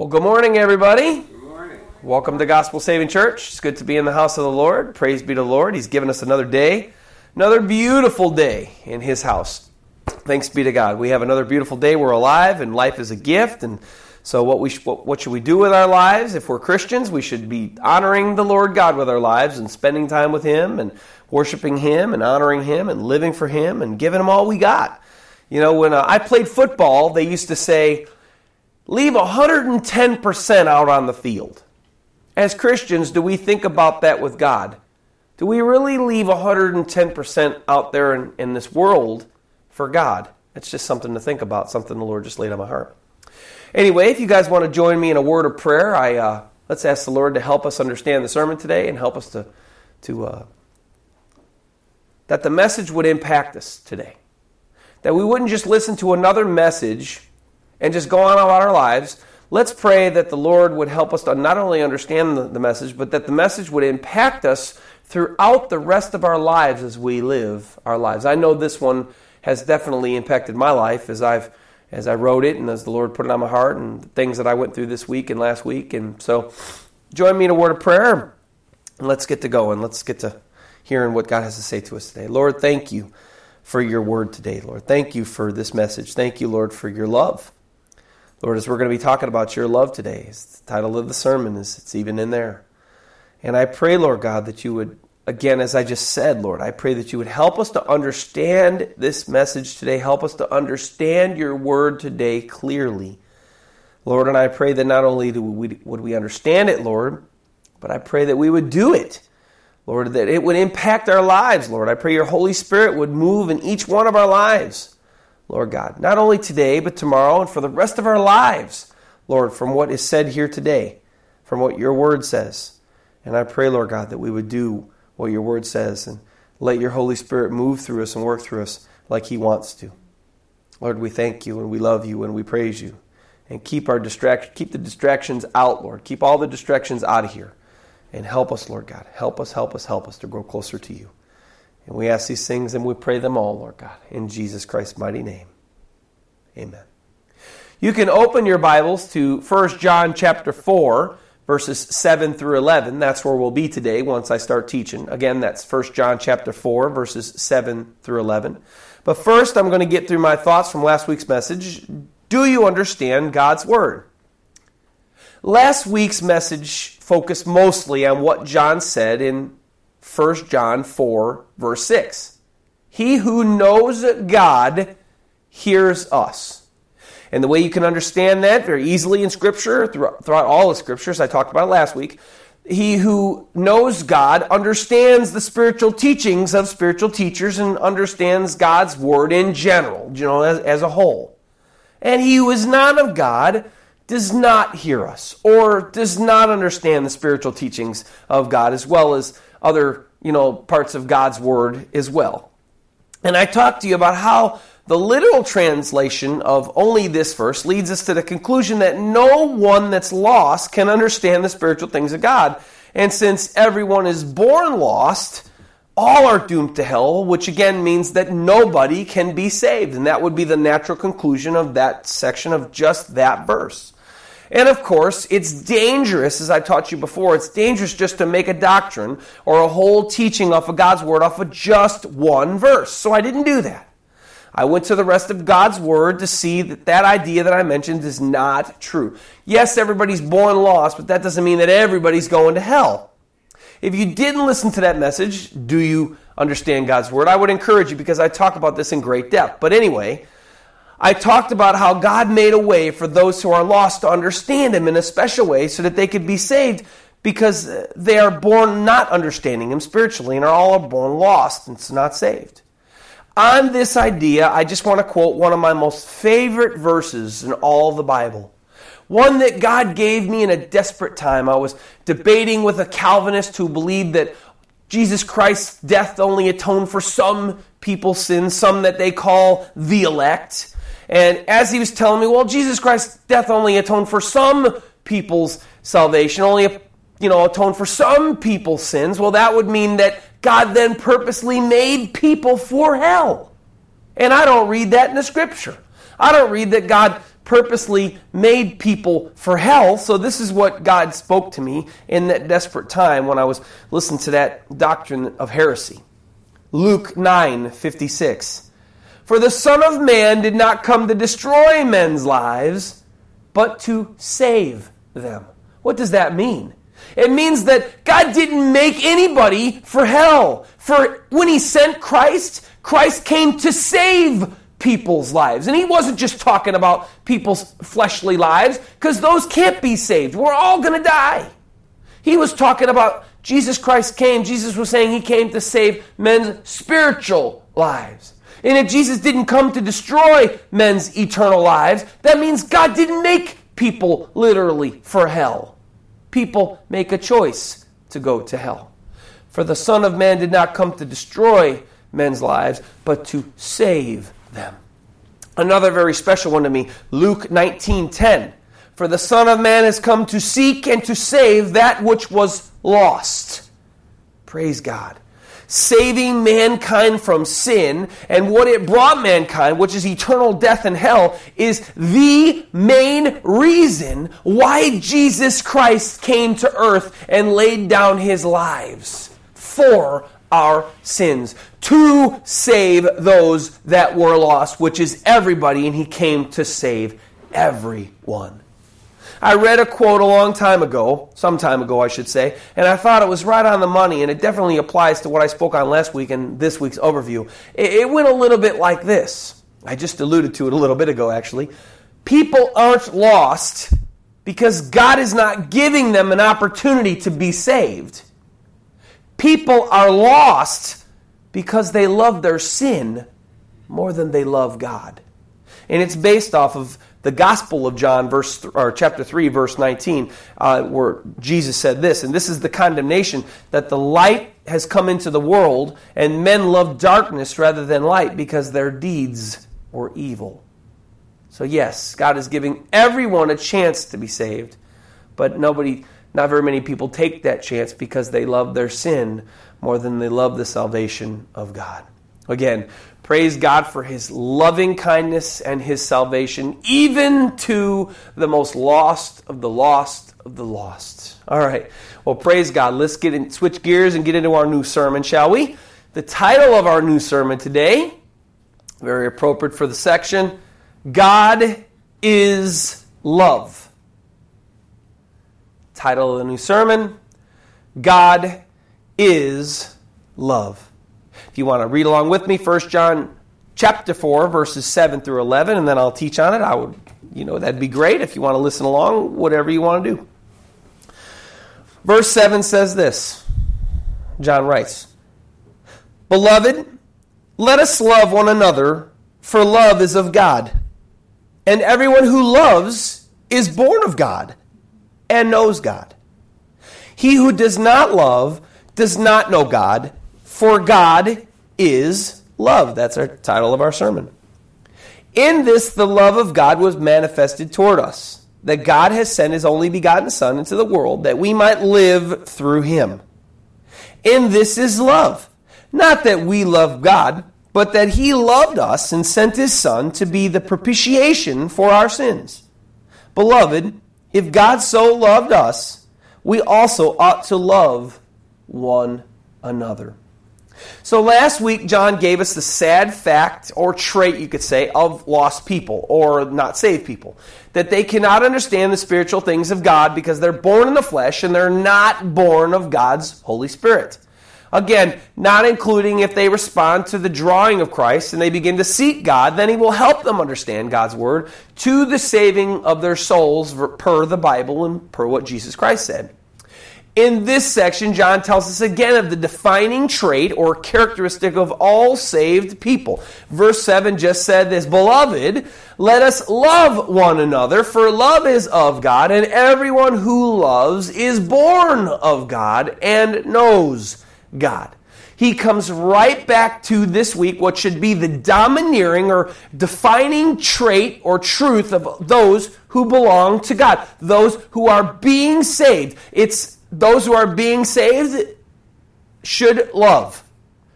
Well, good morning, everybody. Good morning. Welcome to Gospel Saving Church. It's good to be in the house of the Lord. Praise be to the Lord. He's given us another day, another beautiful day in His house. Thanks be to God. We have another beautiful day. We're alive, and life is a gift. And so, what we sh- what, what should we do with our lives? If we're Christians, we should be honoring the Lord God with our lives and spending time with Him and worshiping Him and honoring Him and living for Him and giving Him all we got. You know, when uh, I played football, they used to say leave 110% out on the field. As Christians, do we think about that with God? Do we really leave 110% out there in, in this world for God? It's just something to think about, something the Lord just laid on my heart. Anyway, if you guys want to join me in a word of prayer, I uh, let's ask the Lord to help us understand the sermon today and help us to to uh, that the message would impact us today. That we wouldn't just listen to another message and just go on about our lives. Let's pray that the Lord would help us to not only understand the, the message, but that the message would impact us throughout the rest of our lives as we live our lives. I know this one has definitely impacted my life as I've as I wrote it and as the Lord put it on my heart and things that I went through this week and last week. And so join me in a word of prayer and let's get to going. Let's get to hearing what God has to say to us today. Lord, thank you for your word today, Lord. Thank you for this message. Thank you, Lord, for your love. Lord, as we're going to be talking about your love today, the title of the sermon is it's even in there. And I pray, Lord God, that you would, again, as I just said, Lord, I pray that you would help us to understand this message today. Help us to understand your word today clearly. Lord, and I pray that not only would we understand it, Lord, but I pray that we would do it. Lord, that it would impact our lives, Lord. I pray your Holy Spirit would move in each one of our lives. Lord God, not only today, but tomorrow and for the rest of our lives, Lord, from what is said here today, from what your word says. And I pray, Lord God, that we would do what your word says and let your Holy Spirit move through us and work through us like he wants to. Lord, we thank you and we love you and we praise you. And keep our distract keep the distractions out, Lord. Keep all the distractions out of here. And help us, Lord God. Help us, help us, help us to grow closer to you. And we ask these things and we pray them all, Lord God, in Jesus Christ's mighty name. Amen. You can open your Bibles to 1 John chapter 4, verses 7 through 11. That's where we'll be today once I start teaching. Again, that's 1 John chapter 4, verses 7 through 11. But first, I'm going to get through my thoughts from last week's message. Do you understand God's Word? Last week's message focused mostly on what John said in 1 John 4, verse 6. He who knows God hears us. And the way you can understand that very easily in Scripture, throughout all the Scriptures, I talked about it last week, he who knows God understands the spiritual teachings of spiritual teachers and understands God's Word in general, you know, as, as a whole. And he who is not of God does not hear us or does not understand the spiritual teachings of God as well as other, you know, parts of God's word as well. And I talked to you about how the literal translation of only this verse leads us to the conclusion that no one that's lost can understand the spiritual things of God. And since everyone is born lost, all are doomed to hell, which again means that nobody can be saved. And that would be the natural conclusion of that section of just that verse. And of course, it's dangerous, as I've taught you before, it's dangerous just to make a doctrine or a whole teaching off of God's Word off of just one verse. So I didn't do that. I went to the rest of God's Word to see that that idea that I mentioned is not true. Yes, everybody's born lost, but that doesn't mean that everybody's going to hell. If you didn't listen to that message, do you understand God's Word? I would encourage you because I talk about this in great depth. But anyway, I talked about how God made a way for those who are lost to understand Him in a special way so that they could be saved because they are born not understanding Him spiritually and are all born lost and not saved. On this idea, I just want to quote one of my most favorite verses in all the Bible. One that God gave me in a desperate time. I was debating with a Calvinist who believed that Jesus Christ's death only atoned for some people's sins, some that they call the elect. And as he was telling me, well, Jesus Christ's death only atoned for some people's salvation, only you know atoned for some people's sins. Well, that would mean that God then purposely made people for hell. And I don't read that in the scripture. I don't read that God purposely made people for hell. So, this is what God spoke to me in that desperate time when I was listening to that doctrine of heresy. Luke 9 56. For the Son of Man did not come to destroy men's lives, but to save them. What does that mean? It means that God didn't make anybody for hell. For when He sent Christ, Christ came to save people's lives. And He wasn't just talking about people's fleshly lives, because those can't be saved. We're all going to die. He was talking about Jesus Christ came. Jesus was saying He came to save men's spiritual lives. And if Jesus didn't come to destroy men's eternal lives, that means God didn't make people literally for hell people make a choice to go to hell. For the Son of Man did not come to destroy men's lives, but to save them. Another very special one to me, Luke 19:10. For the Son of Man has come to seek and to save that which was lost. Praise God saving mankind from sin, and what it brought mankind, which is eternal death and hell, is the main reason why Jesus Christ came to earth and laid down his lives for our sins to save those that were lost, which is everybody, and he came to save everyone. I read a quote a long time ago, some time ago, I should say, and I thought it was right on the money, and it definitely applies to what I spoke on last week and this week's overview. It, it went a little bit like this. I just alluded to it a little bit ago, actually. People aren't lost because God is not giving them an opportunity to be saved. People are lost because they love their sin more than they love God. And it's based off of the Gospel of John, verse or chapter three, verse nineteen, uh, where Jesus said this, and this is the condemnation that the light has come into the world, and men love darkness rather than light because their deeds were evil. So yes, God is giving everyone a chance to be saved, but nobody, not very many people take that chance because they love their sin more than they love the salvation of God. Again, Praise God for his loving kindness and his salvation, even to the most lost of the lost of the lost. All right. Well, praise God. Let's get in, switch gears and get into our new sermon, shall we? The title of our new sermon today, very appropriate for the section God is Love. Title of the new sermon God is Love. You want to read along with me, 1 John chapter 4, verses 7 through 11, and then I'll teach on it. I would, you know, that'd be great if you want to listen along, whatever you want to do. Verse 7 says this John writes, Beloved, let us love one another, for love is of God. And everyone who loves is born of God and knows God. He who does not love does not know God for God is love. That's our title of our sermon. In this, the love of God was manifested toward us, that God has sent his only begotten Son into the world that we might live through him. In this is love. Not that we love God, but that he loved us and sent his Son to be the propitiation for our sins. Beloved, if God so loved us, we also ought to love one another. So last week, John gave us the sad fact, or trait, you could say, of lost people, or not saved people. That they cannot understand the spiritual things of God because they're born in the flesh and they're not born of God's Holy Spirit. Again, not including if they respond to the drawing of Christ and they begin to seek God, then He will help them understand God's Word to the saving of their souls per the Bible and per what Jesus Christ said. In this section, John tells us again of the defining trait or characteristic of all saved people. Verse 7 just said this Beloved, let us love one another, for love is of God, and everyone who loves is born of God and knows God. He comes right back to this week what should be the domineering or defining trait or truth of those who belong to God, those who are being saved. It's those who are being saved should love.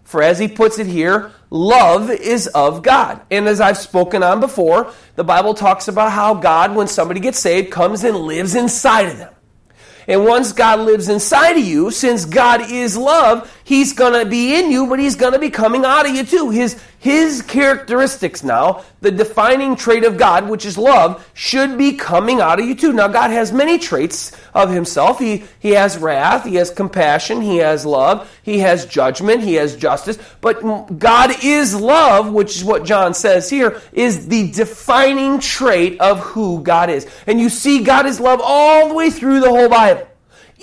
For as he puts it here, love is of God. And as I've spoken on before, the Bible talks about how God, when somebody gets saved, comes and lives inside of them. And once God lives inside of you, since God is love, He's going to be in you, but He's going to be coming out of you too. His, his characteristics now, the defining trait of God, which is love, should be coming out of you too. Now, God has many traits of Himself. He, he has wrath, He has compassion, He has love, He has judgment, He has justice. But God is love, which is what John says here, is the defining trait of who God is. And you see God is love all the way through the whole Bible.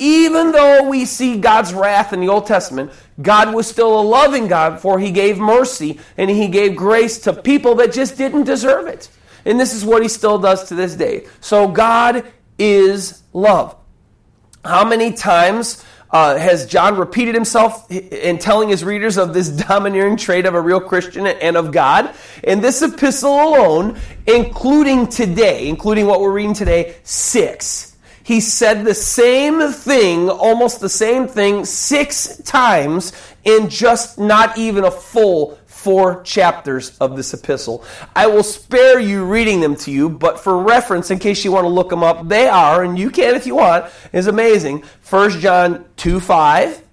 Even though we see God's wrath in the Old Testament, God was still a loving God, for He gave mercy and He gave grace to people that just didn't deserve it. And this is what He still does to this day. So God is love. How many times uh, has John repeated himself in telling his readers of this domineering trait of a real Christian and of God? In this epistle alone, including today, including what we're reading today, six he said the same thing, almost the same thing, six times in just not even a full four chapters of this epistle. I will spare you reading them to you, but for reference, in case you want to look them up, they are, and you can if you want, is amazing. 1 John 2 5,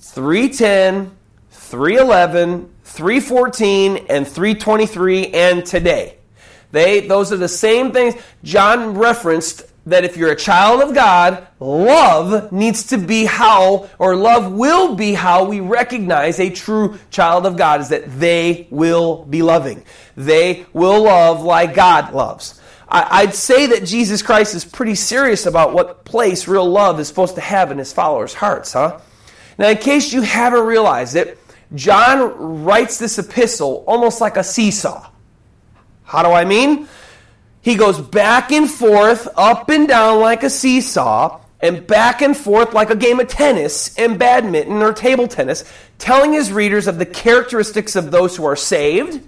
310, 311, 314, and 323, and today. They, those are the same things John referenced that if you're a child of God, love needs to be how, or love will be how we recognize a true child of God, is that they will be loving. They will love like God loves. I'd say that Jesus Christ is pretty serious about what place real love is supposed to have in his followers' hearts, huh? Now, in case you haven't realized it, John writes this epistle almost like a seesaw. How do I mean? He goes back and forth, up and down like a seesaw, and back and forth like a game of tennis and badminton or table tennis, telling his readers of the characteristics of those who are saved,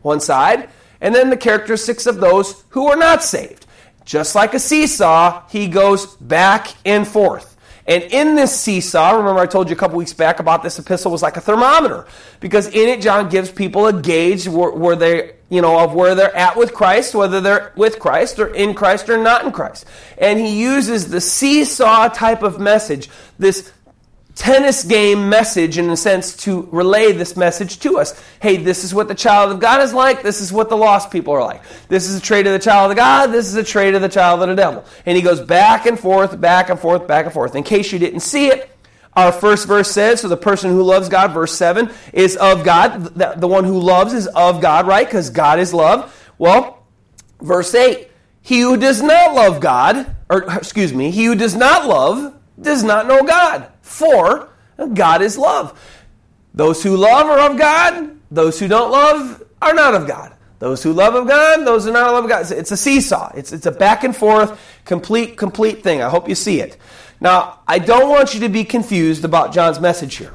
one side, and then the characteristics of those who are not saved. Just like a seesaw, he goes back and forth. And in this seesaw, remember I told you a couple weeks back about this epistle was like a thermometer. Because in it, John gives people a gauge where, where they, you know, of where they're at with Christ, whether they're with Christ or in Christ or not in Christ. And he uses the seesaw type of message, this tennis game message in a sense to relay this message to us. Hey, this is what the child of God is like. This is what the lost people are like. This is a trait of the child of God. This is a trait of the child of the devil. And he goes back and forth, back and forth, back and forth. In case you didn't see it, our first verse says, so the person who loves God, verse 7, is of God. The, the one who loves is of God, right? Because God is love. Well, verse 8, he who does not love God, or excuse me, he who does not love does not know God for God is love. Those who love are of God, those who don't love are not of God. Those who love of God, those who not love of God. It's a seesaw. It's, it's a back and forth, complete, complete thing. I hope you see it. Now, I don't want you to be confused about John's message here.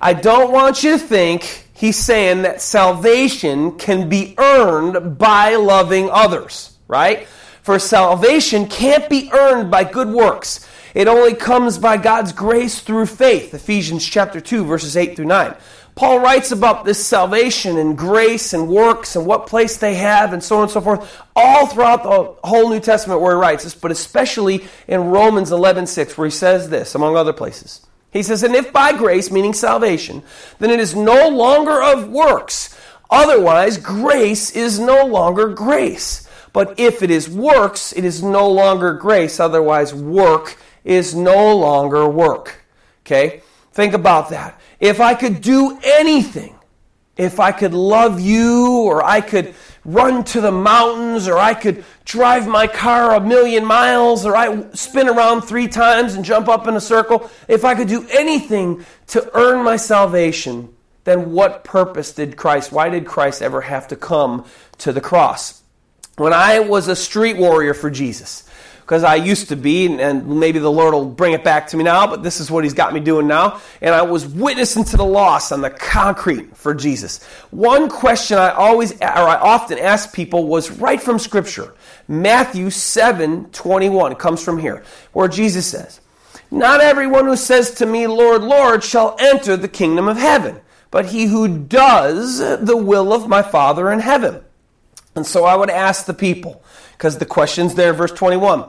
I don't want you to think he's saying that salvation can be earned by loving others, right? For salvation can't be earned by good works. It only comes by God's grace through faith. Ephesians chapter 2 verses 8 through 9. Paul writes about this salvation and grace and works and what place they have and so on and so forth all throughout the whole New Testament where he writes this, but especially in Romans 11:6 where he says this among other places. He says, "And if by grace, meaning salvation, then it is no longer of works. Otherwise, grace is no longer grace. But if it is works, it is no longer grace. Otherwise, work is no longer work. Okay? Think about that. If I could do anything, if I could love you, or I could run to the mountains, or I could drive my car a million miles, or I spin around three times and jump up in a circle, if I could do anything to earn my salvation, then what purpose did Christ, why did Christ ever have to come to the cross? When I was a street warrior for Jesus, because I used to be, and maybe the Lord will bring it back to me now, but this is what He's got me doing now. And I was witnessing to the loss on the concrete for Jesus. One question I always, or I often ask people was right from Scripture. Matthew 7 21 comes from here, where Jesus says, Not everyone who says to me, Lord, Lord, shall enter the kingdom of heaven but he who does the will of my Father in heaven. And so I would ask the people, because the question's there, verse 21.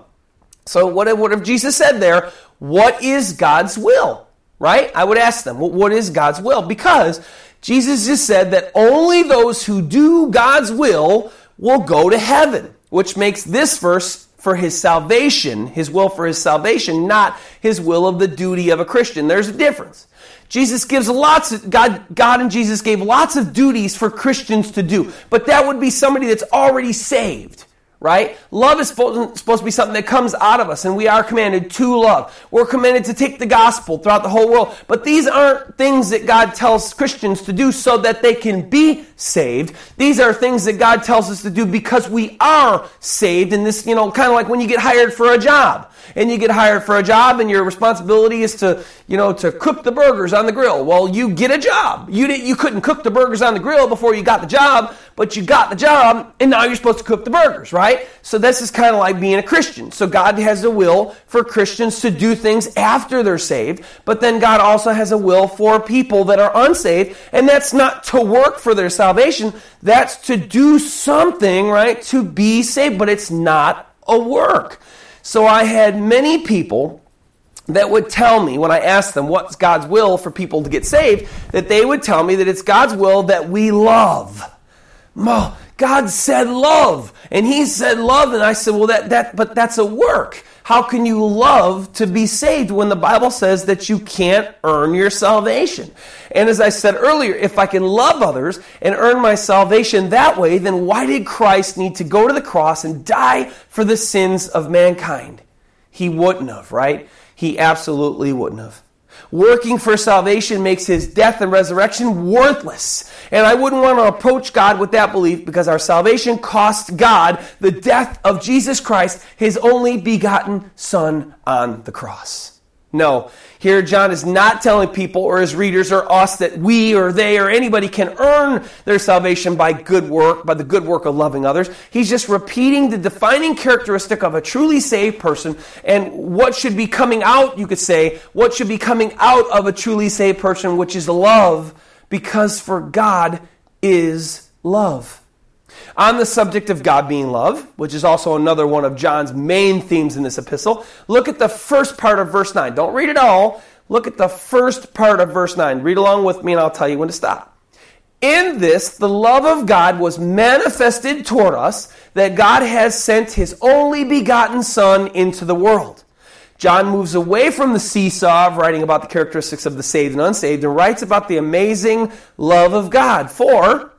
So what, what if Jesus said there, what is God's will? Right? I would ask them, what is God's will? Because Jesus just said that only those who do God's will will go to heaven, which makes this verse for his salvation, his will for his salvation, not his will of the duty of a Christian. There's a difference. Jesus gives lots of, God, God and Jesus gave lots of duties for Christians to do, but that would be somebody that's already saved right? Love is supposed, to be something that comes out of us, and we are commanded to love. We're commanded to take the gospel throughout the whole world. But these aren't things that God tells Christians to do so that they can be saved. These are things that God tells us to do because we are saved. And this, you know, kind of like when you get hired for a job. And you get hired for a job, and your responsibility is to, you know, to cook the burgers on the grill. Well, you get a job. You didn't, you couldn't cook the burgers on the grill before you got the job, but you got the job, and now you're supposed to cook the burgers, right? So this is kind of like being a Christian. So God has a will for Christians to do things after they're saved, but then God also has a will for people that are unsaved, and that's not to work for their salvation, that's to do something, right, to be saved, but it's not a work. So I had many people that would tell me when I asked them what's God's will for people to get saved, that they would tell me that it's God's will that we love. God said love. And he said love. And I said, well, that, that, but that's a work. How can you love to be saved when the Bible says that you can't earn your salvation? And as I said earlier, if I can love others and earn my salvation that way, then why did Christ need to go to the cross and die for the sins of mankind? He wouldn't have, right? He absolutely wouldn't have. Working for salvation makes his death and resurrection worthless. And I wouldn't want to approach God with that belief because our salvation cost God the death of Jesus Christ, his only begotten Son on the cross. No. Here, John is not telling people or his readers or us that we or they or anybody can earn their salvation by good work, by the good work of loving others. He's just repeating the defining characteristic of a truly saved person and what should be coming out, you could say, what should be coming out of a truly saved person, which is love, because for God is love. On the subject of God being love, which is also another one of John's main themes in this epistle, look at the first part of verse 9. Don't read it all. Look at the first part of verse 9. Read along with me and I'll tell you when to stop. In this, the love of God was manifested toward us that God has sent his only begotten Son into the world. John moves away from the seesaw of writing about the characteristics of the saved and unsaved and writes about the amazing love of God. For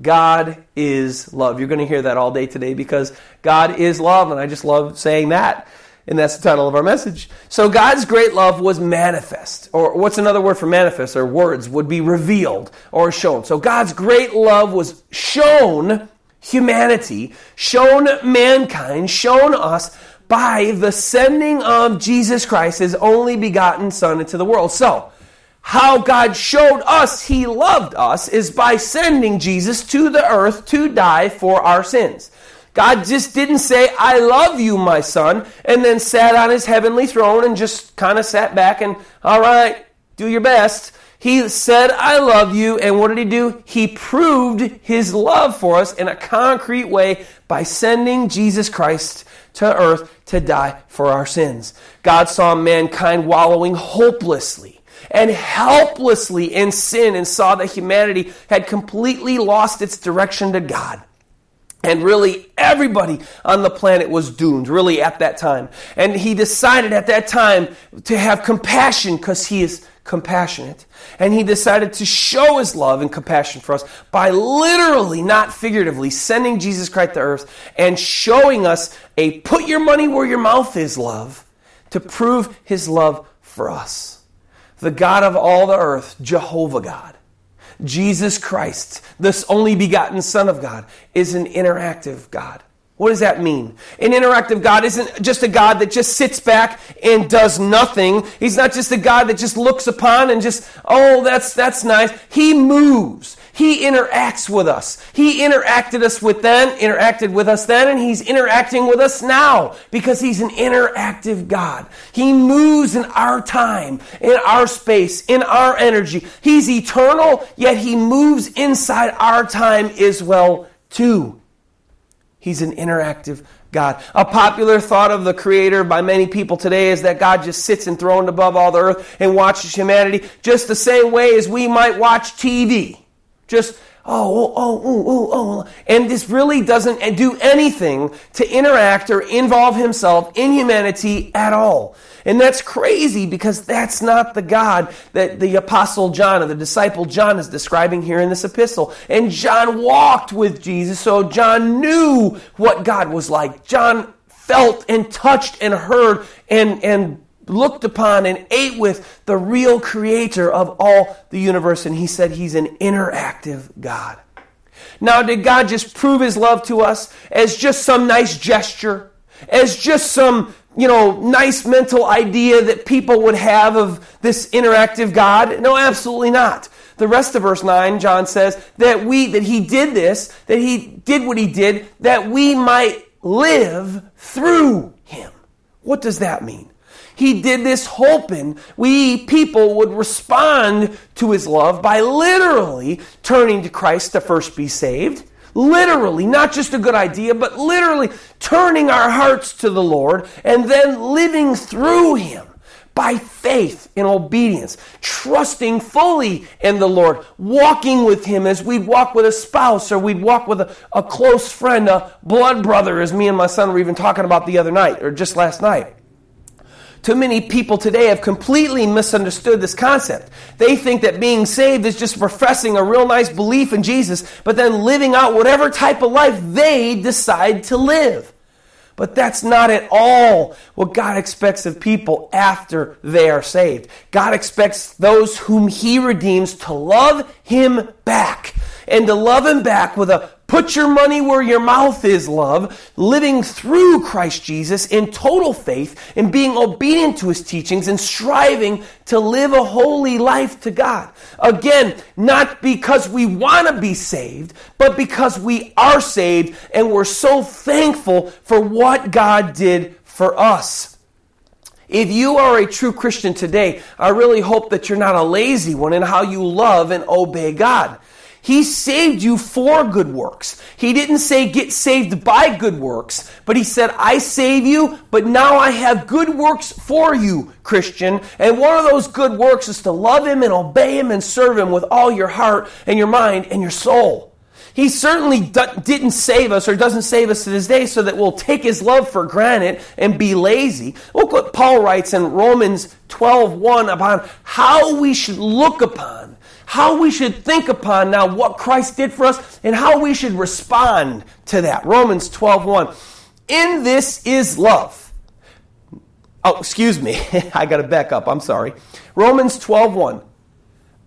God is love. You're going to hear that all day today because God is love, and I just love saying that. And that's the title of our message. So God's great love was manifest. Or what's another word for manifest? Or words would be revealed or shown. So God's great love was shown humanity, shown mankind, shown us by the sending of Jesus Christ, his only begotten Son, into the world. So, how God showed us He loved us is by sending Jesus to the earth to die for our sins. God just didn't say, I love you, my son, and then sat on his heavenly throne and just kind of sat back and, all right, do your best. He said, I love you, and what did he do? He proved his love for us in a concrete way by sending Jesus Christ to earth to die for our sins. God saw mankind wallowing hopelessly and helplessly in sin and saw that humanity had completely lost its direction to God. And really, everybody on the planet was doomed, really, at that time. And he decided at that time to have compassion because he is compassionate. And he decided to show his love and compassion for us by literally, not figuratively, sending Jesus Christ to earth and showing us a put your money where your mouth is love to prove his love for us the God of all the earth, Jehovah God. Jesus Christ, this only begotten Son of God, is an interactive God. What does that mean? An interactive God isn't just a God that just sits back and does nothing. He's not just a God that just looks upon and just, oh, that's, that's nice. He moves. He interacts with us. He interacted us with then, interacted with us then, and he's interacting with us now because he's an interactive God. He moves in our time, in our space, in our energy. He's eternal, yet he moves inside our time as well too. He's an interactive God. A popular thought of the Creator by many people today is that God just sits enthroned above all the earth and watches humanity just the same way as we might watch TV. Just, oh, oh, oh, oh, oh, oh. And this really doesn't do anything to interact or involve himself in humanity at all. And that's crazy because that's not the God that the apostle John or the disciple John is describing here in this epistle. And John walked with Jesus, so John knew what God was like. John felt and touched and heard and, and looked upon and ate with the real creator of all the universe. And he said he's an interactive God. Now, did God just prove his love to us as just some nice gesture? As just some you know, nice mental idea that people would have of this interactive God? No, absolutely not. The rest of verse 9, John says that we, that he did this, that he did what he did, that we might live through him. What does that mean? He did this hoping we people would respond to his love by literally turning to Christ to first be saved Literally, not just a good idea, but literally turning our hearts to the Lord and then living through Him by faith in obedience, trusting fully in the Lord, walking with Him as we'd walk with a spouse or we'd walk with a, a close friend, a blood brother, as me and my son were even talking about the other night or just last night. Too many people today have completely misunderstood this concept. They think that being saved is just professing a real nice belief in Jesus, but then living out whatever type of life they decide to live. But that's not at all what God expects of people after they are saved. God expects those whom He redeems to love Him back and to love Him back with a Put your money where your mouth is, love, living through Christ Jesus in total faith and being obedient to his teachings and striving to live a holy life to God. Again, not because we want to be saved, but because we are saved and we're so thankful for what God did for us. If you are a true Christian today, I really hope that you're not a lazy one in how you love and obey God. He saved you for good works. He didn't say get saved by good works, but he said, I save you, but now I have good works for you, Christian. And one of those good works is to love him and obey him and serve him with all your heart and your mind and your soul. He certainly didn't save us or doesn't save us to this day so that we'll take his love for granted and be lazy. Look what Paul writes in Romans 12:1 about how we should look upon how we should think upon now what Christ did for us and how we should respond to that. Romans 12:1. In this is love. Oh, excuse me. I got to back up. I'm sorry. Romans 12:1.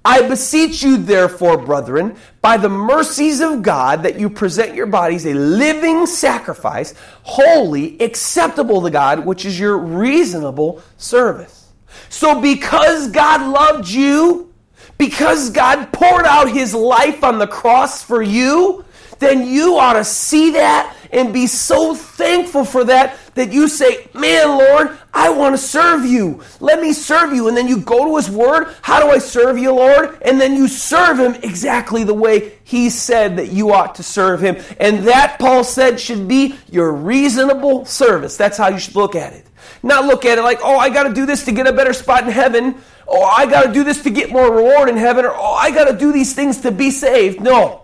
I beseech you, therefore, brethren, by the mercies of God, that you present your bodies a living sacrifice, holy, acceptable to God, which is your reasonable service. So, because God loved you, because God poured out his life on the cross for you, then you ought to see that and be so thankful for that that you say, Man, Lord, I want to serve you. Let me serve you. And then you go to his word. How do I serve you, Lord? And then you serve him exactly the way he said that you ought to serve him. And that, Paul said, should be your reasonable service. That's how you should look at it. Not look at it like, oh, I got to do this to get a better spot in heaven. Oh, I got to do this to get more reward in heaven. Or, oh, I got to do these things to be saved. No.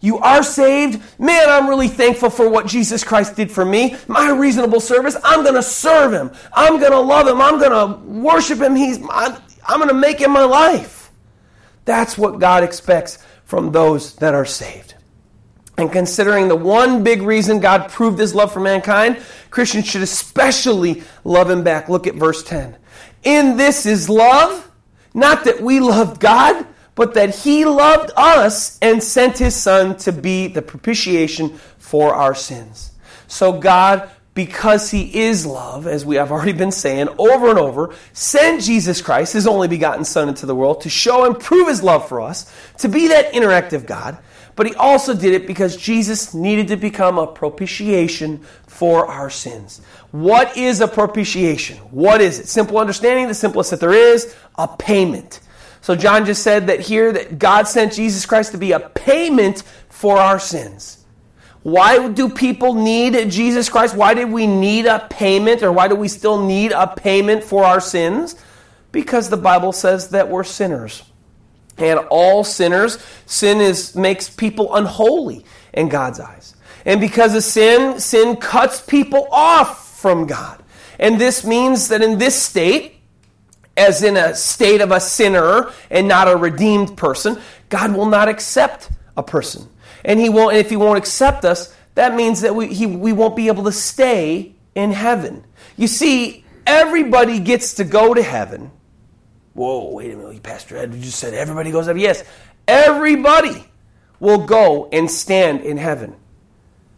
You are saved. Man, I'm really thankful for what Jesus Christ did for me. My reasonable service, I'm going to serve him. I'm going to love him. I'm going to worship him. He's, I'm, I'm going to make him my life. That's what God expects from those that are saved. And considering the one big reason God proved his love for mankind, Christians should especially love him back. Look at verse 10. In this is love, not that we loved God, but that he loved us and sent his son to be the propitiation for our sins. So God because he is love, as we have already been saying over and over, sent Jesus Christ, his only begotten Son, into the world to show and prove his love for us, to be that interactive God. But he also did it because Jesus needed to become a propitiation for our sins. What is a propitiation? What is it? Simple understanding, the simplest that there is, a payment. So John just said that here that God sent Jesus Christ to be a payment for our sins. Why do people need Jesus Christ? Why did we need a payment, or why do we still need a payment for our sins? Because the Bible says that we're sinners. And all sinners, sin is makes people unholy in God's eyes. And because of sin, sin cuts people off from God. And this means that in this state, as in a state of a sinner and not a redeemed person, God will not accept a person and he won't. And if he won't accept us, that means that we he, we won't be able to stay in heaven. You see, everybody gets to go to heaven. Whoa, wait a minute, Pastor Ed you just said everybody goes up. Yes, everybody will go and stand in heaven.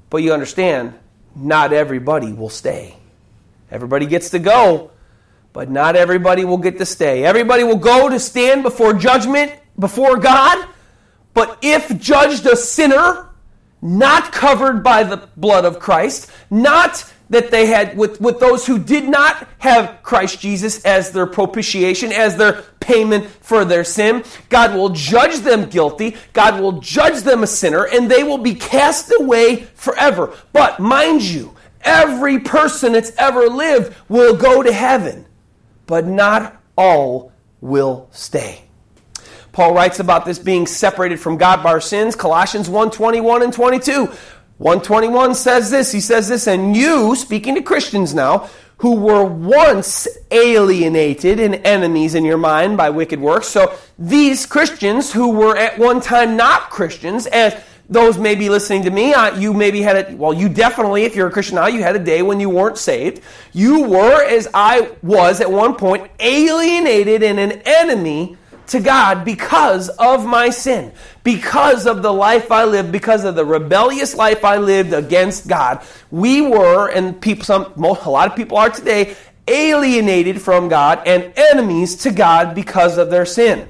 But you understand, not everybody will stay. Everybody gets to go, but not everybody will get to stay. Everybody will go to stand before judgment before God, but if judged a sinner, not covered by the blood of Christ, not that they had with, with those who did not have Christ Jesus as their propitiation, as their payment for their sin. God will judge them guilty. God will judge them a sinner, and they will be cast away forever. But mind you, every person that's ever lived will go to heaven, but not all will stay. Paul writes about this being separated from God by our sins, Colossians 1 21 and 22. 121 says this, he says this, and you, speaking to Christians now, who were once alienated and enemies in your mind by wicked works. So these Christians who were at one time not Christians, as those may be listening to me, you maybe had a, well, you definitely, if you're a Christian now, you had a day when you weren't saved. You were, as I was at one point, alienated and an enemy to God because of my sin, because of the life I lived, because of the rebellious life I lived against God. We were, and people, some, a lot of people are today, alienated from God and enemies to God because of their sin.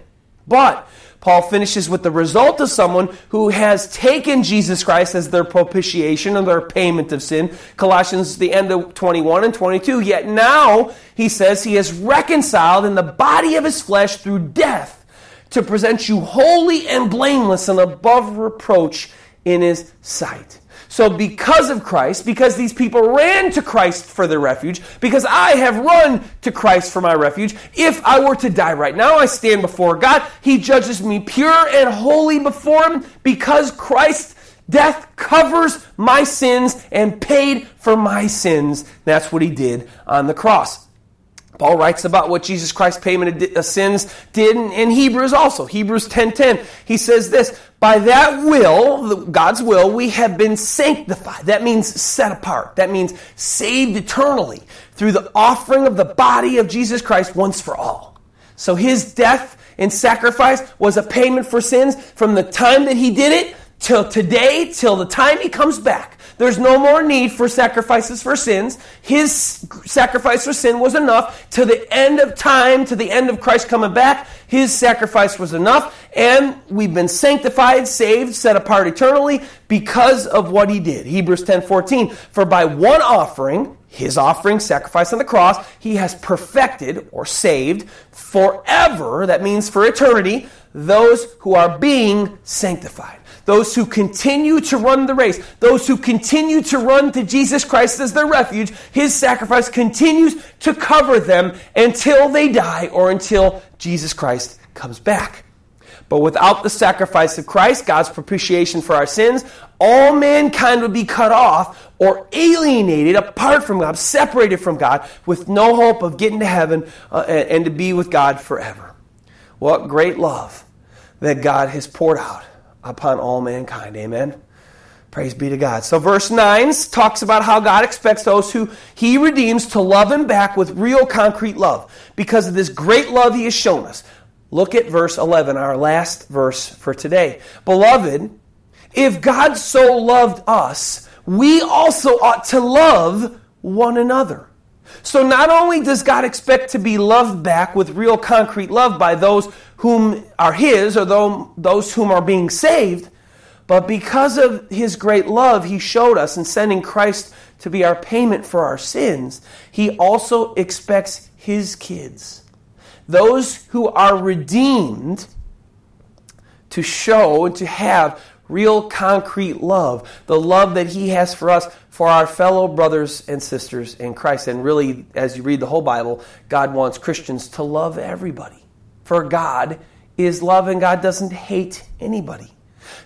But Paul finishes with the result of someone who has taken Jesus Christ as their propitiation and their payment of sin. Colossians, the end of 21 and 22. Yet now, he says, he is reconciled in the body of his flesh through death to present you holy and blameless and above reproach in his sight. So, because of Christ, because these people ran to Christ for their refuge, because I have run to Christ for my refuge, if I were to die right now, I stand before God. He judges me pure and holy before Him because Christ's death covers my sins and paid for my sins. That's what He did on the cross. Paul writes about what Jesus Christ's payment of uh, sins did in Hebrews also. Hebrews 10:10. He says this, by that will, God's will, we have been sanctified. That means set apart. That means saved eternally through the offering of the body of Jesus Christ once for all. So his death and sacrifice was a payment for sins from the time that he did it till today, till the time he comes back. There's no more need for sacrifices for sins. His sacrifice for sin was enough. To the end of time, to the end of Christ coming back, his sacrifice was enough. And we've been sanctified, saved, set apart eternally because of what he did. Hebrews 10 14. For by one offering, his offering, sacrifice on the cross, he has perfected or saved forever, that means for eternity, those who are being sanctified those who continue to run the race, those who continue to run to Jesus Christ as their refuge, his sacrifice continues to cover them until they die or until Jesus Christ comes back. But without the sacrifice of Christ, God's propitiation for our sins, all mankind would be cut off or alienated apart from God, separated from God, with no hope of getting to heaven uh, and to be with God forever. What great love that God has poured out upon all mankind. Amen. Praise be to God. So, verse 9 talks about how God expects those who he redeems to love him back with real concrete love because of this great love he has shown us. Look at verse 11, our last verse for today. Beloved, if God so loved us, we also ought to love one another. So not only does God expect to be loved back with real concrete love by those whom are His or those whom are being saved, but because of His great love He showed us in sending Christ to be our payment for our sins, He also expects His kids, those who are redeemed, to show and to have real concrete love, the love that He has for us, for our fellow brothers and sisters in Christ. And really, as you read the whole Bible, God wants Christians to love everybody. For God is love, and God doesn't hate anybody.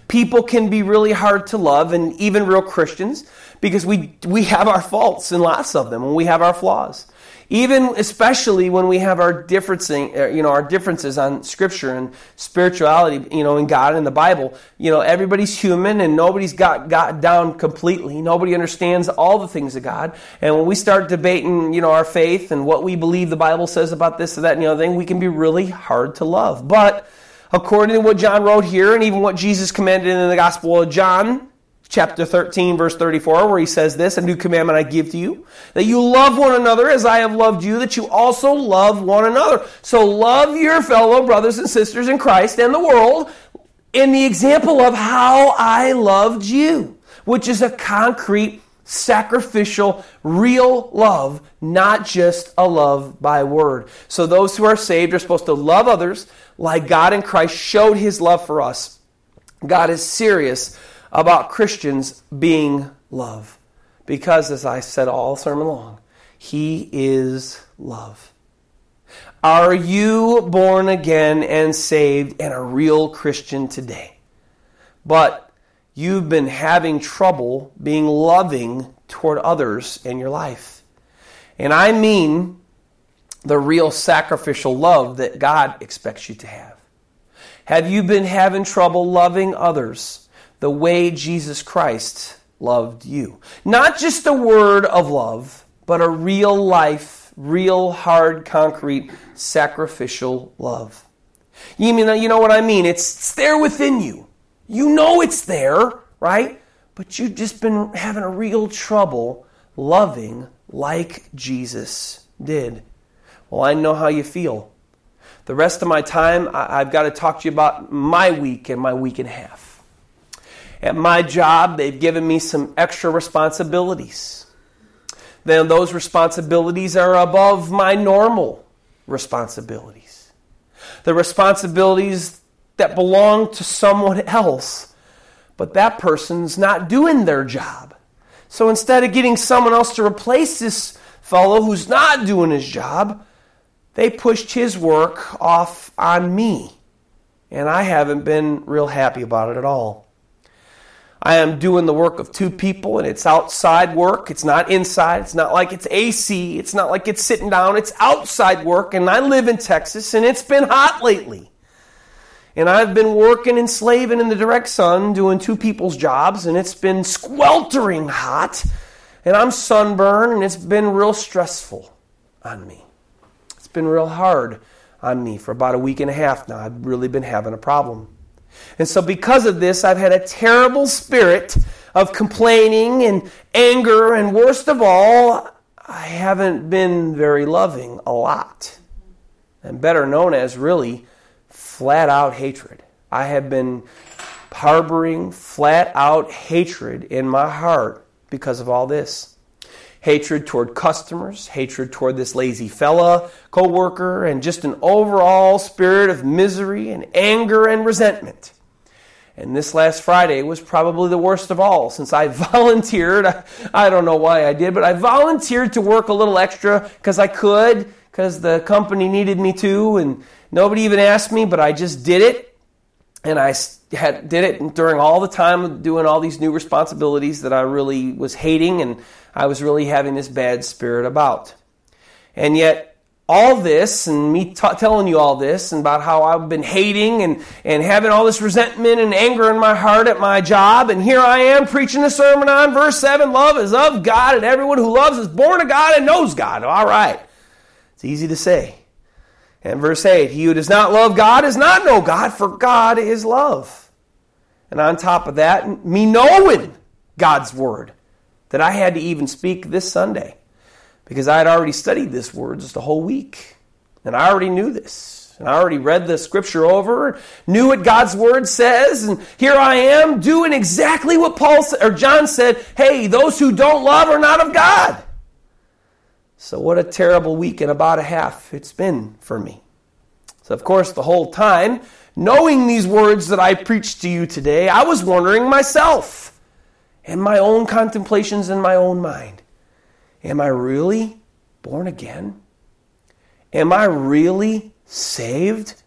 People can be really hard to love, and even real Christians, because we, we have our faults and lots of them, and we have our flaws even especially when we have our differencing, uh, you know, our differences on Scripture and spirituality, you know, in God and the Bible. You know, everybody's human and nobody's got got down completely. Nobody understands all the things of God. And when we start debating, you know, our faith and what we believe the Bible says about this or that and the other thing, we can be really hard to love. But according to what John wrote here, and even what Jesus commanded in the Gospel of John, chapter 13, verse 34, where he says this A new commandment I give to you, that you love one another as I have loved you, that you also love one another. So love your fellow brothers and sisters in Christ and the world in the example of how I loved you, which is a concrete, sacrificial, real love, not just a love by word. So those who are saved are supposed to love others like God in Christ showed his love for us. God is serious about Christians being love. Because, as I said all sermon long, He is love. Are you born again and saved and a real Christian today? But you've been having trouble being loving toward others in your life. And I mean the real sacrificial love that God expects you to have. Have you been having trouble loving others the way Jesus Christ loved you. Not just a word of love, but a real life, real hard, concrete, sacrificial love. You mean you know what I mean? It's, it's there within you. You know it's there, right? But you've just been having a real trouble loving like Jesus did. Well, I know how you feel. The rest of my time, I've got to talk to you about my week and my week and a half. At my job, they've given me some extra responsibilities. Then those responsibilities are above my normal responsibilities. The responsibilities that belong to someone else, but that person's not doing their job. So instead of getting someone else to replace this fellow who's not doing his job, they pushed his work off on me. And I haven't been real happy about it at all. I am doing the work of two people and it's outside work. It's not inside. It's not like it's AC. It's not like it's sitting down. It's outside work. And I live in Texas and it's been hot lately. And I've been working and slaving in the direct sun doing two people's jobs and it's been sweltering hot. And I'm sunburned and it's been real stressful on me. It's been real hard on me for about a week and a half now. I've really been having a problem. And so, because of this, I've had a terrible spirit of complaining and anger, and worst of all, I haven't been very loving a lot. And better known as really flat out hatred. I have been harboring flat out hatred in my heart because of all this. Hatred toward customers, hatred toward this lazy fella, co-worker, and just an overall spirit of misery and anger and resentment. And this last Friday was probably the worst of all since I volunteered. I, don't know why I did, but I volunteered to work a little extra because I could, because the company needed me to, and nobody even asked me, but I just did it. And I had, did it during all the time of doing all these new responsibilities that I really was hating and I was really having this bad spirit about. And yet, all this and me t- telling you all this and about how I've been hating and, and having all this resentment and anger in my heart at my job. And here I am preaching a sermon on verse 7 love is of God, and everyone who loves is born of God and knows God. All right. It's easy to say. And verse 8 He who does not love God does not know God, for God is love. And on top of that, me knowing God's word that I had to even speak this Sunday because I had already studied this word just a whole week. And I already knew this. And I already read the scripture over, knew what God's word says, and here I am doing exactly what Paul or John said, "Hey, those who don't love are not of God." So what a terrible week and about a half it's been for me. So of course, the whole time, knowing these words that I preached to you today, I was wondering myself and my own contemplations in my own mind. Am I really born again? Am I really saved?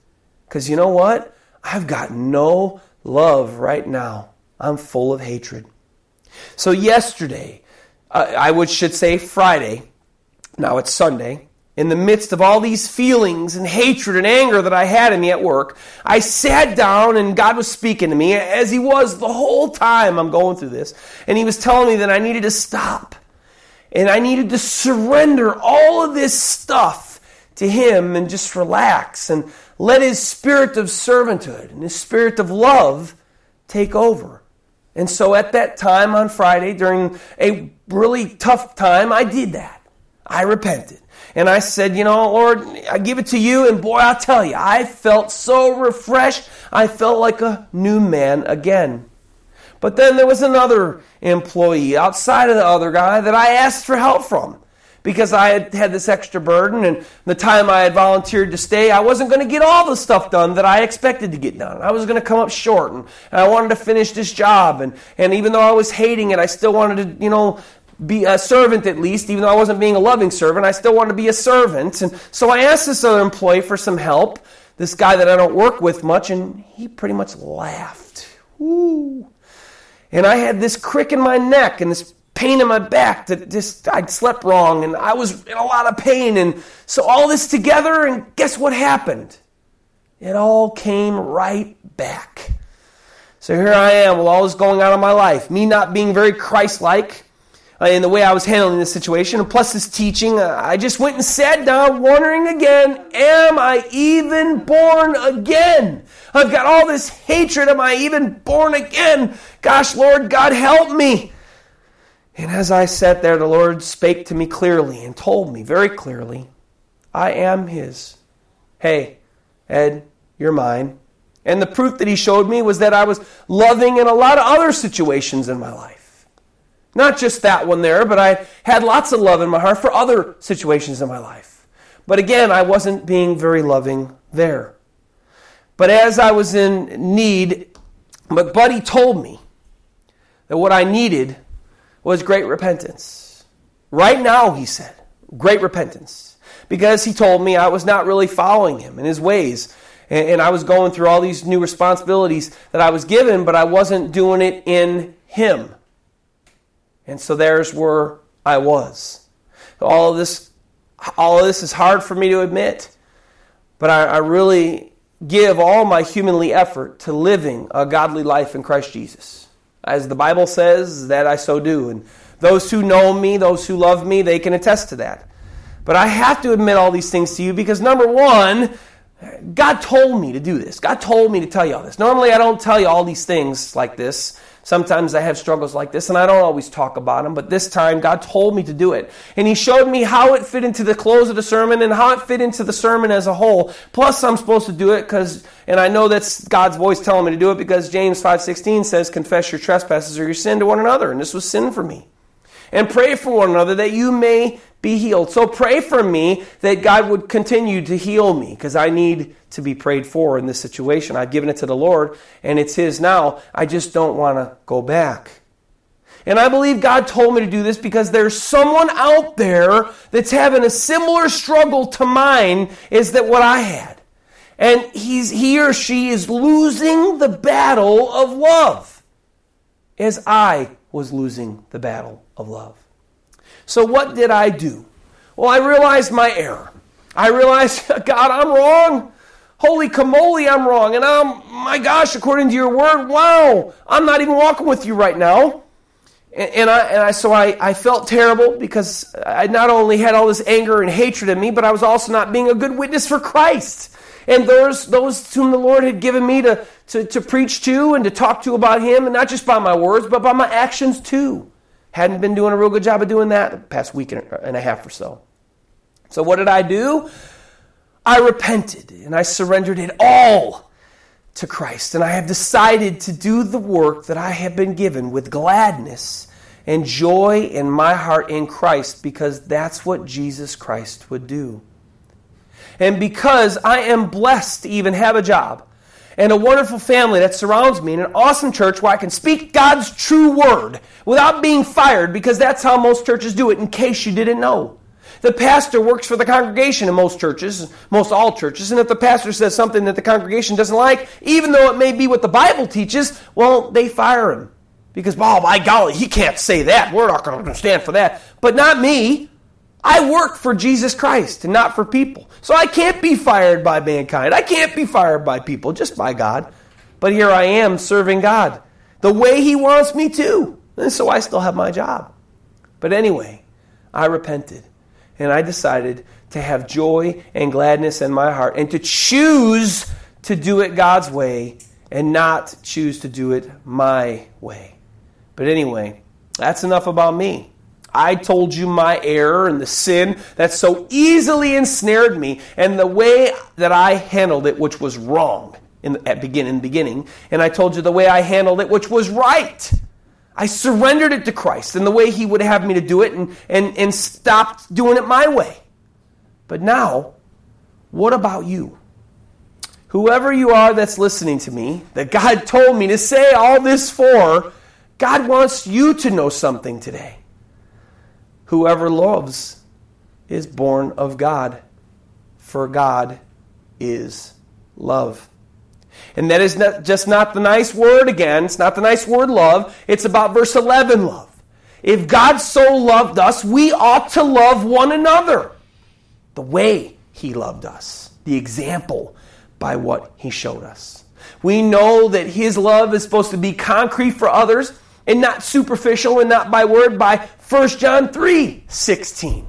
Because you know what? I've got no love right now. I'm full of hatred. So, yesterday, I would, should say Friday, now it's Sunday, in the midst of all these feelings and hatred and anger that I had in me at work, I sat down and God was speaking to me as He was the whole time I'm going through this. And He was telling me that I needed to stop and I needed to surrender all of this stuff to Him and just relax and let His spirit of servanthood and His spirit of love take over. And so at that time on Friday, during a really tough time, I did that. I repented. And I said, You know, Lord, I give it to you. And boy, I'll tell you, I felt so refreshed. I felt like a new man again. But then there was another employee outside of the other guy that I asked for help from because I had had this extra burden and the time I had volunteered to stay, I wasn't going to get all the stuff done that I expected to get done. I was going to come up short and, and I wanted to finish this job. And, and even though I was hating it, I still wanted to, you know, be a servant at least, even though I wasn't being a loving servant. I still wanted to be a servant. And so I asked this other employee for some help, this guy that I don't work with much, and he pretty much laughed. Woo. And I had this crick in my neck and this pain in my back that just I'd slept wrong and I was in a lot of pain. And so all this together, and guess what happened? It all came right back. So here I am with all this going on in my life, me not being very Christ like uh, in the way I was handling this situation, and plus this teaching, uh, I just went and sat down, wondering again, am I even born again? I've got all this hatred. Am I even born again? Gosh, Lord, God, help me. And as I sat there, the Lord spake to me clearly and told me very clearly, I am His. Hey, Ed, you're mine. And the proof that He showed me was that I was loving in a lot of other situations in my life. Not just that one there, but I had lots of love in my heart for other situations in my life. But again, I wasn't being very loving there. But as I was in need, McBuddy told me that what I needed was great repentance. Right now, he said, great repentance. Because he told me I was not really following him in his ways. And, I was going through all these new responsibilities that I was given, but I wasn't doing it in him. And so there's where I was. All of this, all of this is hard for me to admit, but I, I really give all my humanly effort to living a godly life in Christ Jesus. As the Bible says, that I so do. And those who know me, those who love me, they can attest to that. But I have to admit all these things to you because number one, God told me to do this. God told me to tell you all this. Normally, I don't tell you all these things like this Sometimes I have struggles like this, and I don't always talk about them, but this time God told me to do it. And He showed me how it fit into the close of the sermon and how it fit into the sermon as a whole. Plus, I'm supposed to do it because, and I know that's God's voice telling me to do it because James 5.16 says, confess your trespasses or your sin to one another. And this was sin for me. And pray for one another that you may be healed. So pray for me that God would continue to heal me because I need to be prayed for in this situation. I've given it to the Lord and it's His now. I just don't want to go back. And I believe God told me to do this because there's someone out there that's having a similar struggle to mine is that what I had. And he's, he or she is losing the battle of love as I was losing the battle of love. So, what did I do? Well, I realized my error. I realized, God, I'm wrong. Holy camoli, I'm wrong. And I'm, my gosh, according to your word, wow, I'm not even walking with you right now. And, and I, and I, so I, I felt terrible because I not only had all this anger and hatred in me, but I was also not being a good witness for Christ. And those, those whom the Lord had given me to, to, to preach to and to talk to about Him, and not just by my words, but by my actions too. Hadn't been doing a real good job of doing that the past week and a half or so. So, what did I do? I repented and I surrendered it all to Christ. And I have decided to do the work that I have been given with gladness and joy in my heart in Christ because that's what Jesus Christ would do. And because I am blessed to even have a job and a wonderful family that surrounds me and an awesome church where I can speak God's true word without being fired because that's how most churches do it, in case you didn't know. The pastor works for the congregation in most churches, most all churches, and if the pastor says something that the congregation doesn't like, even though it may be what the Bible teaches, well, they fire him. Because, oh my golly, he can't say that. We're not going to stand for that. But not me. I work for Jesus Christ and not for people. So I can't be fired by mankind. I can't be fired by people, just by God. But here I am serving God the way He wants me to. And so I still have my job. But anyway, I repented and I decided to have joy and gladness in my heart and to choose to do it God's way and not choose to do it my way. But anyway, that's enough about me. I told you my error and the sin that so easily ensnared me and the way that I handled it, which was wrong in the, at begin, in the beginning. And I told you the way I handled it, which was right. I surrendered it to Christ and the way He would have me to do it and, and, and stopped doing it my way. But now, what about you? Whoever you are that's listening to me, that God told me to say all this for, God wants you to know something today. Whoever loves is born of God, for God is love. And that is not just not the nice word again. It's not the nice word love. It's about verse 11 love. If God so loved us, we ought to love one another the way he loved us, the example by what he showed us. We know that his love is supposed to be concrete for others and not superficial and not by word by 1 John 3 16.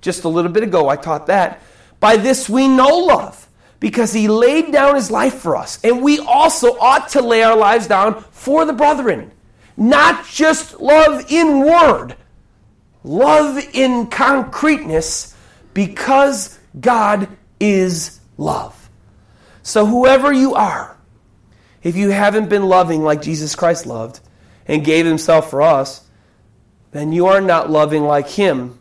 Just a little bit ago, I taught that. By this we know love, because he laid down his life for us. And we also ought to lay our lives down for the brethren. Not just love in word, love in concreteness, because God is love. So, whoever you are, if you haven't been loving like Jesus Christ loved, and gave himself for us, then you are not loving like him.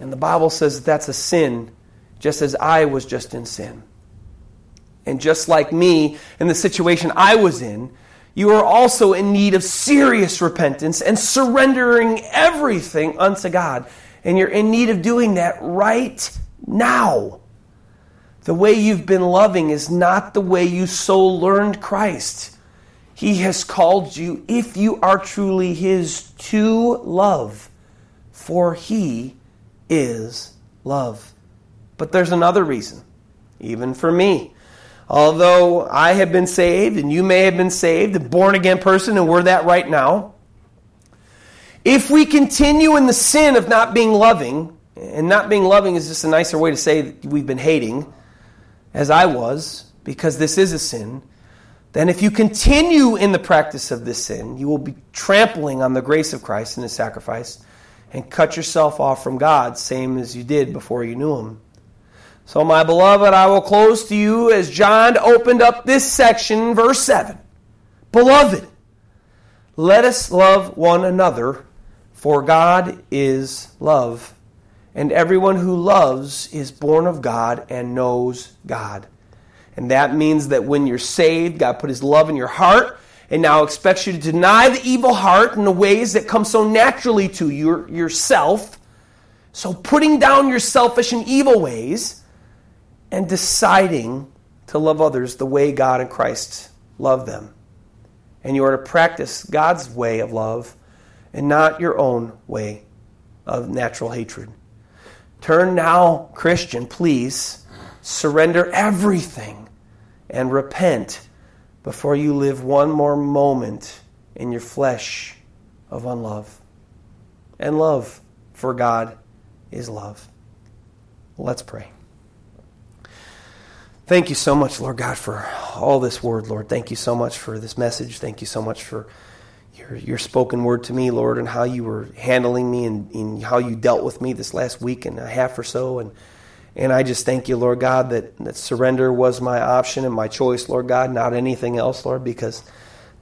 And the Bible says that that's a sin, just as I was just in sin. And just like me in the situation I was in, you are also in need of serious repentance and surrendering everything unto God. And you're in need of doing that right now. The way you've been loving is not the way you so learned Christ. He has called you, if you are truly His, to love, for He is love. But there's another reason, even for me. Although I have been saved, and you may have been saved, a born again person, and we're that right now. If we continue in the sin of not being loving, and not being loving is just a nicer way to say that we've been hating, as I was, because this is a sin then if you continue in the practice of this sin, you will be trampling on the grace of Christ and his sacrifice and cut yourself off from God, same as you did before you knew him. So, my beloved, I will close to you as John opened up this section, verse 7. Beloved, let us love one another, for God is love. And everyone who loves is born of God and knows God. And that means that when you're saved, God put his love in your heart and now expects you to deny the evil heart in the ways that come so naturally to your, yourself. So putting down your selfish and evil ways and deciding to love others the way God and Christ love them. And you are to practice God's way of love and not your own way of natural hatred. Turn now, Christian, please surrender everything and repent before you live one more moment in your flesh of unlove. And love for God is love. Let's pray. Thank you so much, Lord God, for all this word, Lord. Thank you so much for this message. Thank you so much for your, your spoken word to me, Lord, and how you were handling me and, and how you dealt with me this last week and a half or so. And, and I just thank you, Lord God, that, that surrender was my option and my choice, Lord God, not anything else, Lord, because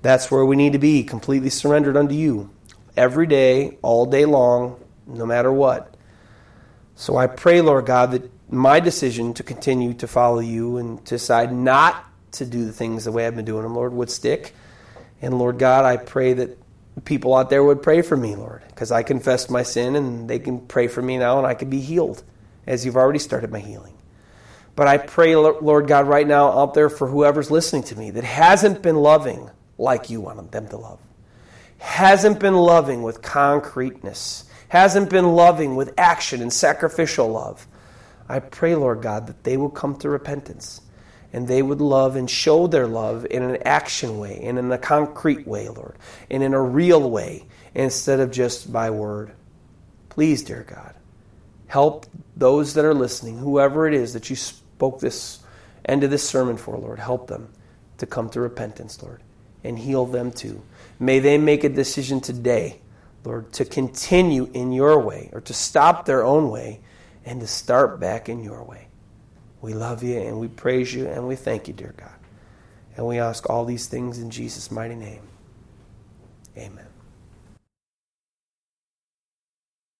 that's where we need to be, completely surrendered unto you every day, all day long, no matter what. So I pray, Lord God, that my decision to continue to follow you and to decide not to do the things the way I've been doing them, Lord, would stick. And Lord God, I pray that people out there would pray for me, Lord, because I confessed my sin and they can pray for me now and I can be healed as you've already started my healing. But I pray, Lord God, right now out there for whoever's listening to me that hasn't been loving like you want them to love, hasn't been loving with concreteness, hasn't been loving with action and sacrificial love. I pray, Lord God, that they will come to repentance and they would love and show their love in an action way and in a concrete way, Lord, and in a real way instead of just by word. Please, dear God, help those that are listening, whoever it is that you spoke this end of this sermon for, Lord, help them to come to repentance, Lord, and heal them too. May they make a decision today, Lord, to continue in your way or to stop their own way and to start back in your way. We love you and we praise you and we thank you, dear God. And we ask all these things in Jesus' mighty name. Amen.